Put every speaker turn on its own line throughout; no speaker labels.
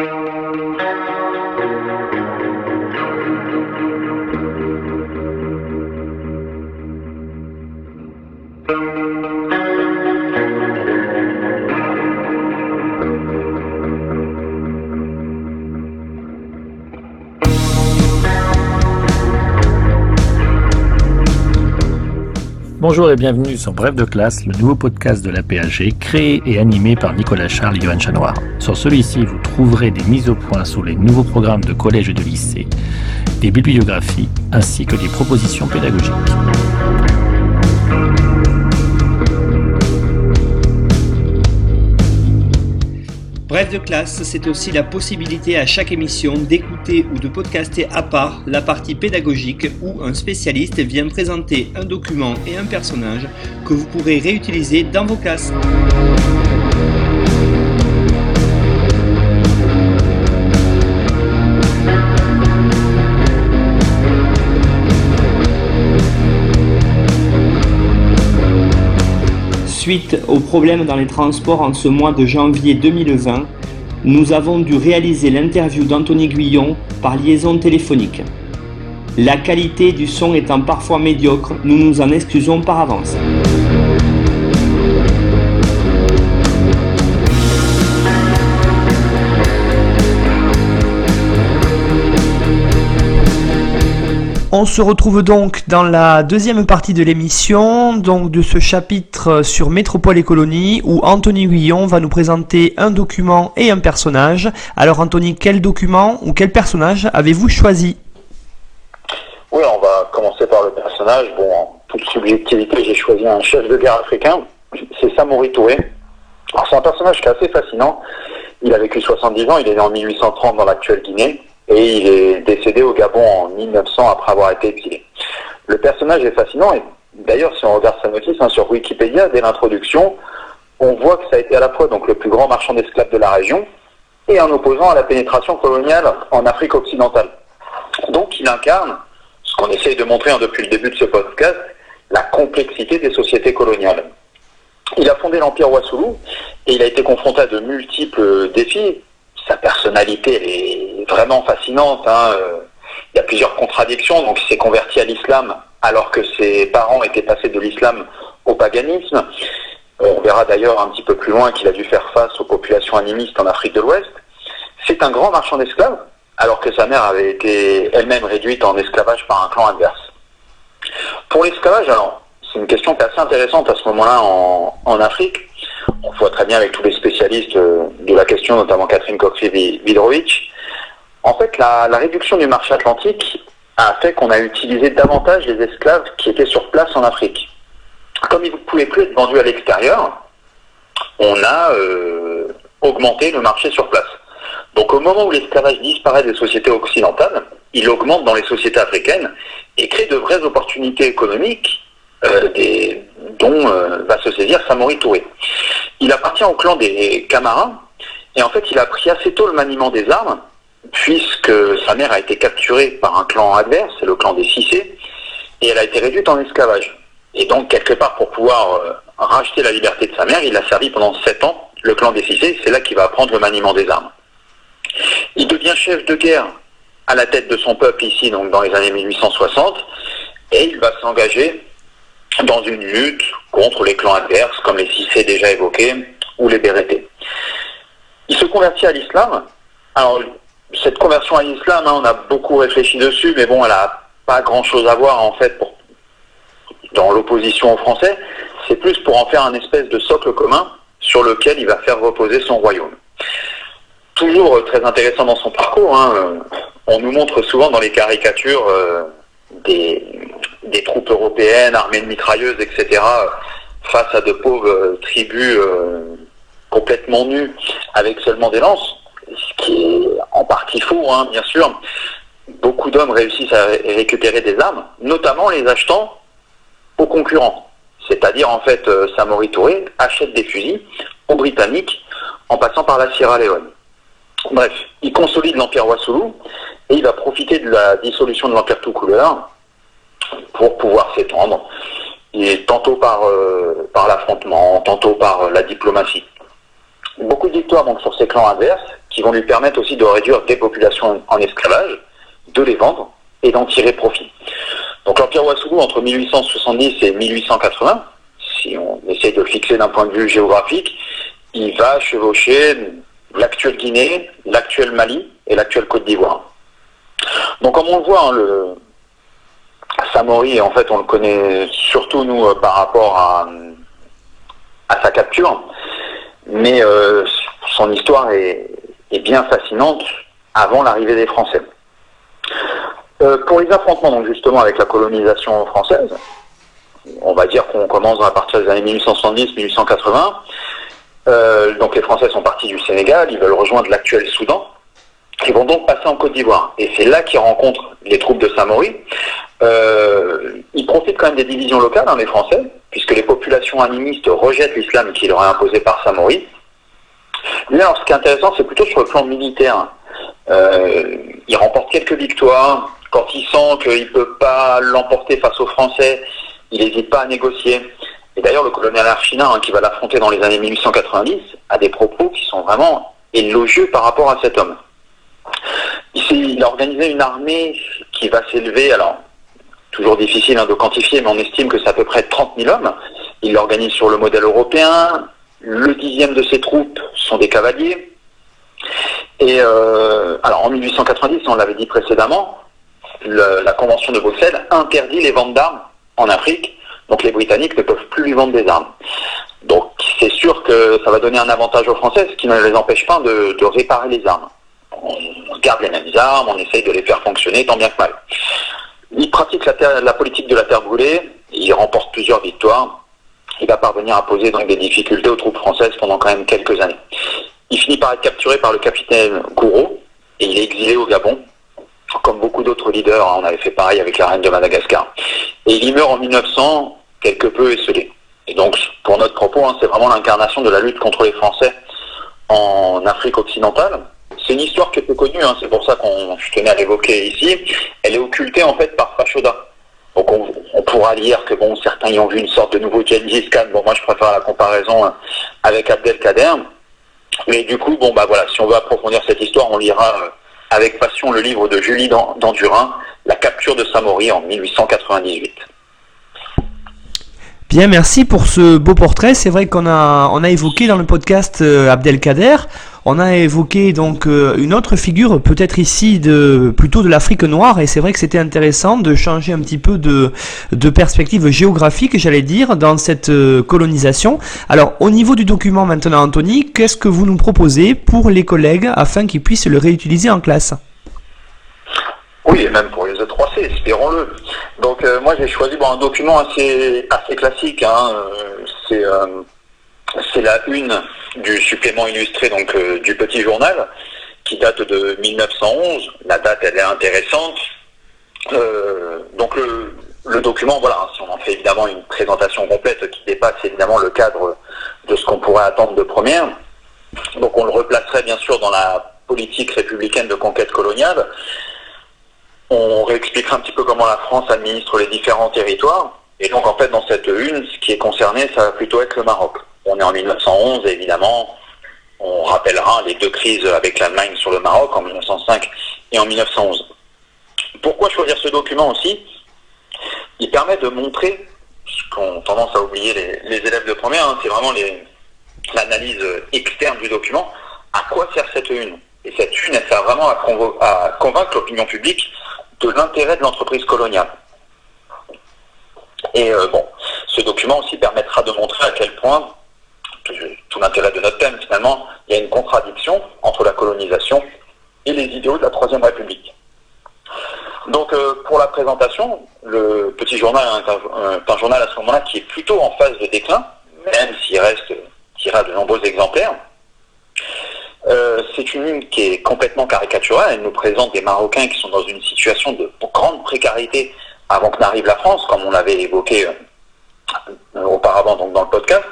Thank you. Bonjour et bienvenue sur Bref de classe, le nouveau podcast de la PAG, créé et animé par Nicolas Charles et Johan Chanoir. Sur celui-ci, vous trouverez des mises au point sur les nouveaux programmes de collège et de lycée, des bibliographies ainsi que des propositions pédagogiques.
Bref de classe, c'est aussi la possibilité à chaque émission d'écouter ou de podcaster à part la partie pédagogique où un spécialiste vient présenter un document et un personnage que vous pourrez réutiliser dans vos classes. Suite aux problèmes dans les transports en ce mois de janvier 2020, nous avons dû réaliser l'interview d'Anthony Guillon par liaison téléphonique. La qualité du son étant parfois médiocre, nous nous en excusons par avance. On se retrouve donc dans la deuxième partie de l'émission, donc de ce chapitre sur Métropole et Colonie, où Anthony Guillon va nous présenter un document et un personnage. Alors Anthony, quel document ou quel personnage avez-vous choisi?
Oui, on va commencer par le personnage. Bon, en toute subjectivité, j'ai choisi un chef de guerre africain, c'est Samori Touré. Alors c'est un personnage qui est assez fascinant. Il a vécu 70 ans, il est né en 1830 dans l'actuelle Guinée et il est décédé au Gabon en 1900 après avoir été exilé. Le personnage est fascinant et d'ailleurs si on regarde sa notice hein, sur Wikipédia, dès l'introduction, on voit que ça a été à la fois donc le plus grand marchand d'esclaves de la région et un opposant à la pénétration coloniale en Afrique occidentale. Donc il incarne ce qu'on essaye de montrer hein, depuis le début de ce podcast, la complexité des sociétés coloniales. Il a fondé l'Empire Wassoulou et il a été confronté à de multiples défis sa personnalité est vraiment fascinante. Hein. Il y a plusieurs contradictions. Donc, il s'est converti à l'islam alors que ses parents étaient passés de l'islam au paganisme. On verra d'ailleurs un petit peu plus loin qu'il a dû faire face aux populations animistes en Afrique de l'Ouest. C'est un grand marchand d'esclaves, alors que sa mère avait été elle-même réduite en esclavage par un clan adverse. Pour l'esclavage, alors, c'est une question qui est assez intéressante à ce moment-là en Afrique très bien avec tous les spécialistes euh, de la question, notamment Catherine Coxley-Vidrovich. En fait, la, réduction du marché atlantique a fait qu'on a utilisé davantage les esclaves qui étaient sur place en Afrique. Comme ils ne pouvaient plus être vendus à l'extérieur, on a euh, augmenté le marché sur place. Donc au moment où l'esclavage disparaît des sociétés occidentales, il augmente dans les sociétés africaines et crée de vraies opportunités économiques euh, dont va se saisir Samori Touré. Il appartient au clan des Camarins, et en fait il a pris assez tôt le maniement des armes, puisque sa mère a été capturée par un clan adverse, c'est le clan des Cissés, et elle a été réduite en esclavage. Et donc quelque part pour pouvoir euh, racheter la liberté de sa mère, il a servi pendant sept ans le clan des Cissés, c'est là qu'il va apprendre le maniement des armes. Il devient chef de guerre à la tête de son peuple ici, donc dans les années 1860, et il va s'engager dans une lutte contre les clans adverses, comme les Cissés déjà évoqués, ou les Bérétés. Il se convertit à l'islam. Alors, cette conversion à l'islam, hein, on a beaucoup réfléchi dessus, mais bon, elle n'a pas grand-chose à voir, en fait, dans l'opposition aux Français. C'est plus pour en faire un espèce de socle commun sur lequel il va faire reposer son royaume. Toujours très intéressant dans son parcours, hein, on nous montre souvent dans les caricatures euh, des, européennes armées de mitrailleuses, etc., face à de pauvres euh, tribus euh, complètement nues, avec seulement des lances, ce qui est en partie faux, hein, bien sûr. Beaucoup d'hommes réussissent à récupérer des armes, notamment les achetant aux concurrents. C'est-à-dire, en fait, euh, Samori Touré achète des fusils aux Britanniques en passant par la Sierra Leone. Bref, il consolide l'Empire Wassoulou et il va profiter de la dissolution de l'Empire tout couleur pour pouvoir s'étendre, et tantôt par, euh, par l'affrontement, tantôt par la diplomatie. beaucoup de victoires donc, sur ces clans adverses qui vont lui permettre aussi de réduire des populations en esclavage, de les vendre et d'en tirer profit. Donc l'Empire Wassoulou, entre 1870 et 1880, si on essaye de le fixer d'un point de vue géographique, il va chevaucher l'actuelle Guinée, l'actuel Mali et l'actuelle Côte d'Ivoire. Donc comme on le voit, hein, le Samori, en fait, on le connaît surtout nous euh, par rapport à, sa capture, mais euh, son histoire est, bien fascinante avant l'arrivée des Français. Euh, pour les affrontements, donc justement avec la colonisation française, on va dire qu'on commence à partir des années 1870-1880. donc les Français sont partis du Sénégal, ils veulent rejoindre l'actuel Soudan. Ils vont donc passer en Côte d'Ivoire. Et c'est là qu'ils rencontrent les troupes de Samori. Euh, ils profitent quand même des divisions locales, hein, les Français, puisque les populations animistes rejettent l'islam qui leur est imposé par Samori. Mais alors, ce qui est intéressant, c'est plutôt sur le plan militaire. Euh, il remporte quelques victoires. Quand il sent qu'il ne peut pas l'emporter face aux Français, il n'hésite pas à négocier. Et d'ailleurs, le colonel Archina, hein, qui va l'affronter dans les années 1890, a des propos qui sont vraiment élogieux par rapport à cet homme. Il a organisé une armée qui va s'élever, alors toujours difficile hein, de quantifier, mais on estime que c'est à peu près 30 000 hommes. Il l'organise sur le modèle européen. Le dixième de ses troupes sont des cavaliers. Et euh, alors en 1890, on l'avait dit précédemment, la Convention de Bruxelles interdit les ventes d'armes en Afrique. Donc les Britanniques ne peuvent plus lui vendre des armes. Donc c'est sûr que ça va donner un avantage aux Français, ce qui ne les empêche pas de réparer les armes on garde les mêmes armes, on essaye de les faire fonctionner tant bien que mal. Il pratique la, politique de la terre brûlée, il remporte plusieurs victoires, il va parvenir à poser des difficultés aux troupes françaises pendant quand même quelques années. Il finit par être capturé par le capitaine Gouraud et il est exilé au Gabon. Comme beaucoup d'autres leaders, hein, on avait fait pareil avec la reine de Madagascar. Et il y meurt en 1900, quelque peu esselé. Et donc, pour notre propos, hein, c'est vraiment l'incarnation de la lutte contre les Français en Afrique occidentale, c'est une histoire qui est peu connue, hein, c'est pour ça qu'on je tenais à l'évoquer ici. Elle est occultée en fait par Fachoda. Donc on, pourra lire que bon, certains y ont vu une sorte de nouveau Gengis Khan. Bon, moi je préfère la comparaison hein, avec Abdelkader. Mais du coup, bon bah voilà, si on veut approfondir cette histoire, on lira euh, avec passion le livre de Julie Dandurin, La capture de Samori en 1898.
Bien, merci pour ce beau portrait. C'est vrai qu'on a, on a évoqué dans le podcast euh, Abdelkader, on a évoqué donc euh, une autre figure, peut-être ici de plutôt de l'Afrique noire, et c'est vrai que c'était intéressant de changer un petit peu de, de perspective géographique, j'allais dire, dans cette euh, colonisation. Alors, au niveau du document maintenant, Anthony, qu'est-ce que vous nous proposez pour les collègues afin qu'ils puissent le réutiliser en classe?
Oui, et même pour les E3C, espérons-le. Donc euh, moi j'ai choisi un document assez, classique. Hein. C'est, c'est la une du supplément illustré donc euh, du petit journal qui date de 1911. La date elle est intéressante. donc le, document, voilà, si on en fait évidemment une présentation complète qui dépasse évidemment le cadre de ce qu'on pourrait attendre de première. Donc on le replacerait bien sûr dans la politique républicaine de conquête coloniale on réexpliquera un petit peu comment la France administre les différents territoires. Et donc en fait dans cette une, ce qui est concerné, ça va plutôt être le Maroc. On est en 1911 évidemment, on rappellera les deux crises avec l'Allemagne sur le Maroc en 1905 et en 1911. Pourquoi choisir ce document aussi? Il permet de montrer, ce qu'ont tendance à oublier les, élèves de première, hein, c'est vraiment l'analyse externe du document, à quoi sert cette une? Et cette une, elle sert vraiment à convaincre l'opinion publique de l'intérêt de l'entreprise coloniale. Et euh, bon, ce document aussi permettra de montrer à quel point, tout l'intérêt de notre thème finalement, il y a une contradiction entre la colonisation et les idéaux de la Troisième République. Donc euh, pour la présentation, le petit journal est un, journal à ce moment-là qui est plutôt en phase de déclin, même s'il reste, tirera de nombreux exemplaires. Euh, c'est une ligne qui est complètement caricaturale. Elle nous présente des Marocains qui sont dans une situation de grande précarité avant que n'arrive la France, comme on l'avait évoqué euh, auparavant donc dans le podcast.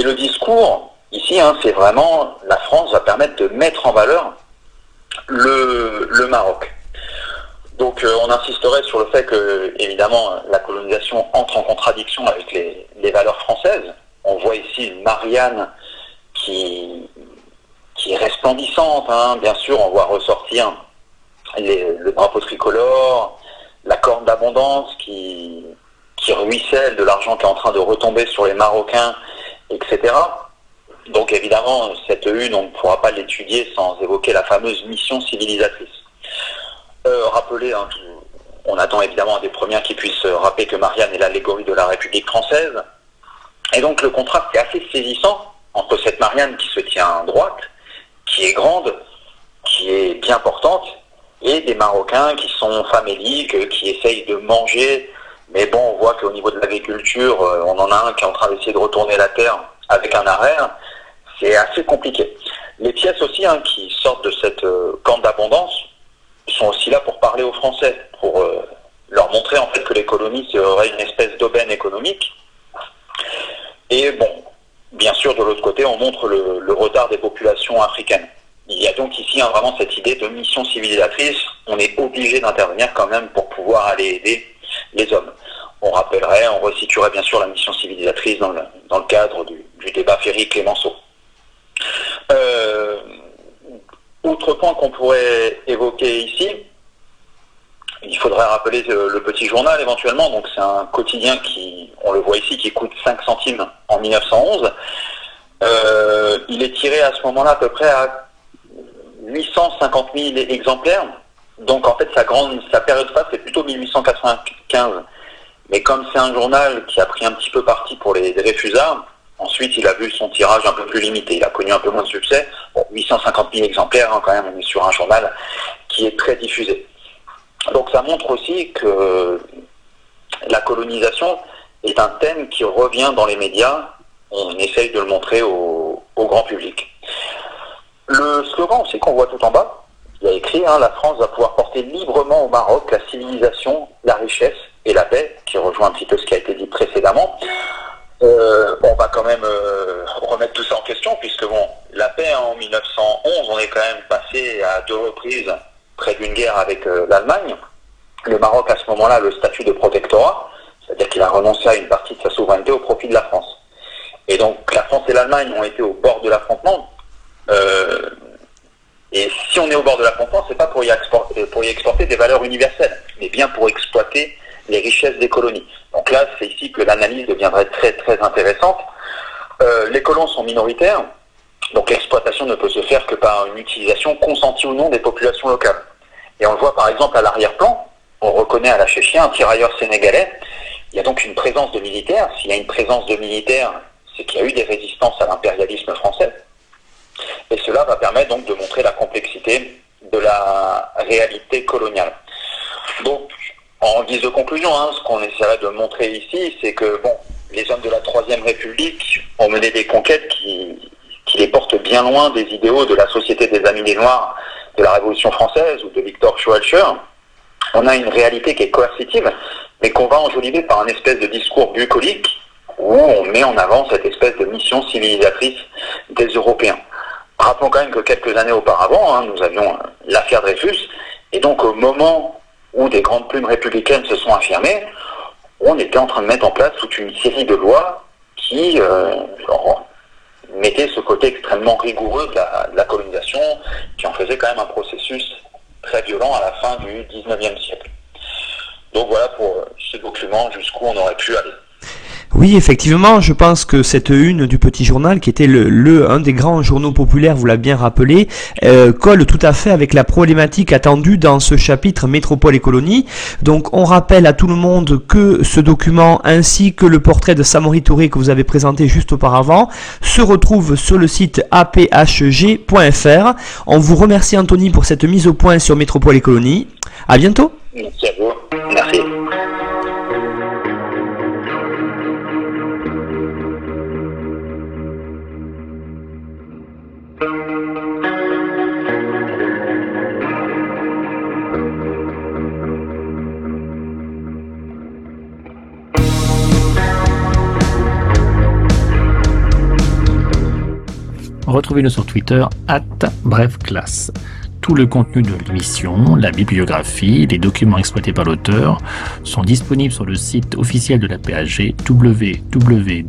Et le discours, ici, hein, c'est vraiment la France va permettre de mettre en valeur le, Maroc. Donc euh, on insisterait sur le fait que, évidemment, la colonisation entre en contradiction avec les, valeurs françaises. On voit ici une Marianne qui, qui est resplendissante. Hein. Bien sûr, on voit ressortir le drapeau tricolore, la corne d'abondance qui, qui ruisselle, de l'argent qui est en train de retomber sur les Marocains, etc. Donc évidemment, cette une, on ne pourra pas l'étudier sans évoquer la fameuse mission civilisatrice. Euh, rappeler, hein, on attend évidemment des premiers qui puissent rappeler que Marianne est l'allégorie de la République française. Et donc le contraste est assez saisissant entre cette Marianne qui se tient droite, qui est grande, qui est bien portante, et des Marocains qui sont faméliques, qui essayent de manger. Mais bon, on voit qu'au niveau de l'agriculture, euh, on en a un qui est en train d'essayer de retourner la terre avec un arrêt. C'est assez compliqué. Les pièces aussi hein, qui sortent de cette euh, camp d'abondance sont aussi là pour parler aux Français, pour euh, leur montrer en fait que les colonies seraient une espèce d'aubaine économique. Et bon, bien sûr, de l'autre côté, on montre le retard des populations africaines. Il y a donc ici hein, vraiment cette idée de mission civilisatrice. On est obligé d'intervenir quand même pour pouvoir aller aider les hommes. On rappellerait, on resituerait bien sûr la mission civilisatrice dans le, cadre du, débat Ferry-Clémenceau. Euh, autre point qu'on pourrait évoquer ici, il faudrait rappeler le, petit journal éventuellement. Donc c'est un quotidien qui, on le voit ici, qui coûte 5 centimes en 1911. Euh, il est tiré à ce moment-là à peu près à 850 000 exemplaires. Donc en fait, sa, grande, sa période phase, c'est plutôt 1895. Mais comme c'est un journal qui a pris un petit peu parti pour les, réfusards, ensuite il a vu son tirage un peu plus limité. Il a connu un peu moins de succès. Bon, 850 000 exemplaires, hein, quand même, on est sur un journal qui est très diffusé. Donc ça montre aussi que la colonisation est un thème qui revient dans les médias. On essaye de le montrer au grand public. Le slogan, c'est qu'on voit tout en bas. Il a écrit hein, La France va pouvoir porter librement au Maroc la civilisation, la richesse et la paix, qui rejoint un petit peu ce qui a été dit précédemment. Euh, on va quand même euh, remettre tout ça en question, puisque bon, la paix en 1911, on est quand même passé à deux reprises près d'une guerre avec euh, l'Allemagne. Le Maroc, à ce moment-là, le statut de protectorat, c'est-à-dire qu'il a renoncé à une partie de sa souveraineté au profit de la France. Et donc la France et l'Allemagne ont été bord de l'affrontement. Euh, et si on est au bord de la ce c'est pas pour y, exporter, pour y exporter des valeurs universelles, mais bien pour exploiter les richesses des colonies. Donc là, c'est ici que l'analyse deviendrait très très intéressante. Euh, les colons sont minoritaires, donc l'exploitation ne peut se faire que par une utilisation consentie ou non des populations locales. Et on le voit par exemple à l'arrière-plan, on reconnaît à la Chéchien un tirailleur sénégalais. Il y a donc une présence de militaires. S'il y a une présence de militaires, c'est qu'il y a eu des résistances à l'impérialisme français. Et cela va permettre donc de montrer la complexité de la réalité coloniale. Donc, en guise de conclusion, hein, ce qu'on essaierait de montrer ici, c'est que bon, les hommes de la Troisième République ont mené des conquêtes qui, qui les portent bien loin des idéaux de la Société des Amis des Noirs de la Révolution française ou de Victor Schweitzer. On a une réalité qui est coercitive, mais qu'on va enjoliver par un espèce de discours bucolique où on met en avant cette espèce de mission civilisatrice des Européens. Rappelons quand même que quelques années auparavant, hein, nous avions euh, l'affaire Dreyfus, et donc au moment où des grandes plumes républicaines se sont affirmées, on était en train de mettre en place toute une série de lois qui euh, mettaient ce côté extrêmement rigoureux de la, colonisation, qui en faisait quand même un processus très violent à la fin du 19e siècle. Donc voilà pour euh, ce document jusqu'où on aurait pu aller.
Oui, effectivement, je pense que cette une du petit journal, qui était le, un des grands journaux populaires, vous l'avez bien rappelé, euh, colle tout à fait avec la problématique attendue dans ce chapitre Métropole et colonie. Donc, on rappelle à tout le monde que ce document, ainsi que le portrait de Samori Touré que vous avez présenté juste auparavant, se retrouve sur le site aphg.fr. On vous remercie Anthony pour cette mise au point sur Métropole et colonie. À bientôt.
Merci à.
Retrouvez-nous sur Twitter, at brefclasse. Tout le contenu de l'émission, la bibliographie, les documents exploités par l'auteur sont disponibles sur le site officiel de la PAG www.apag.fr.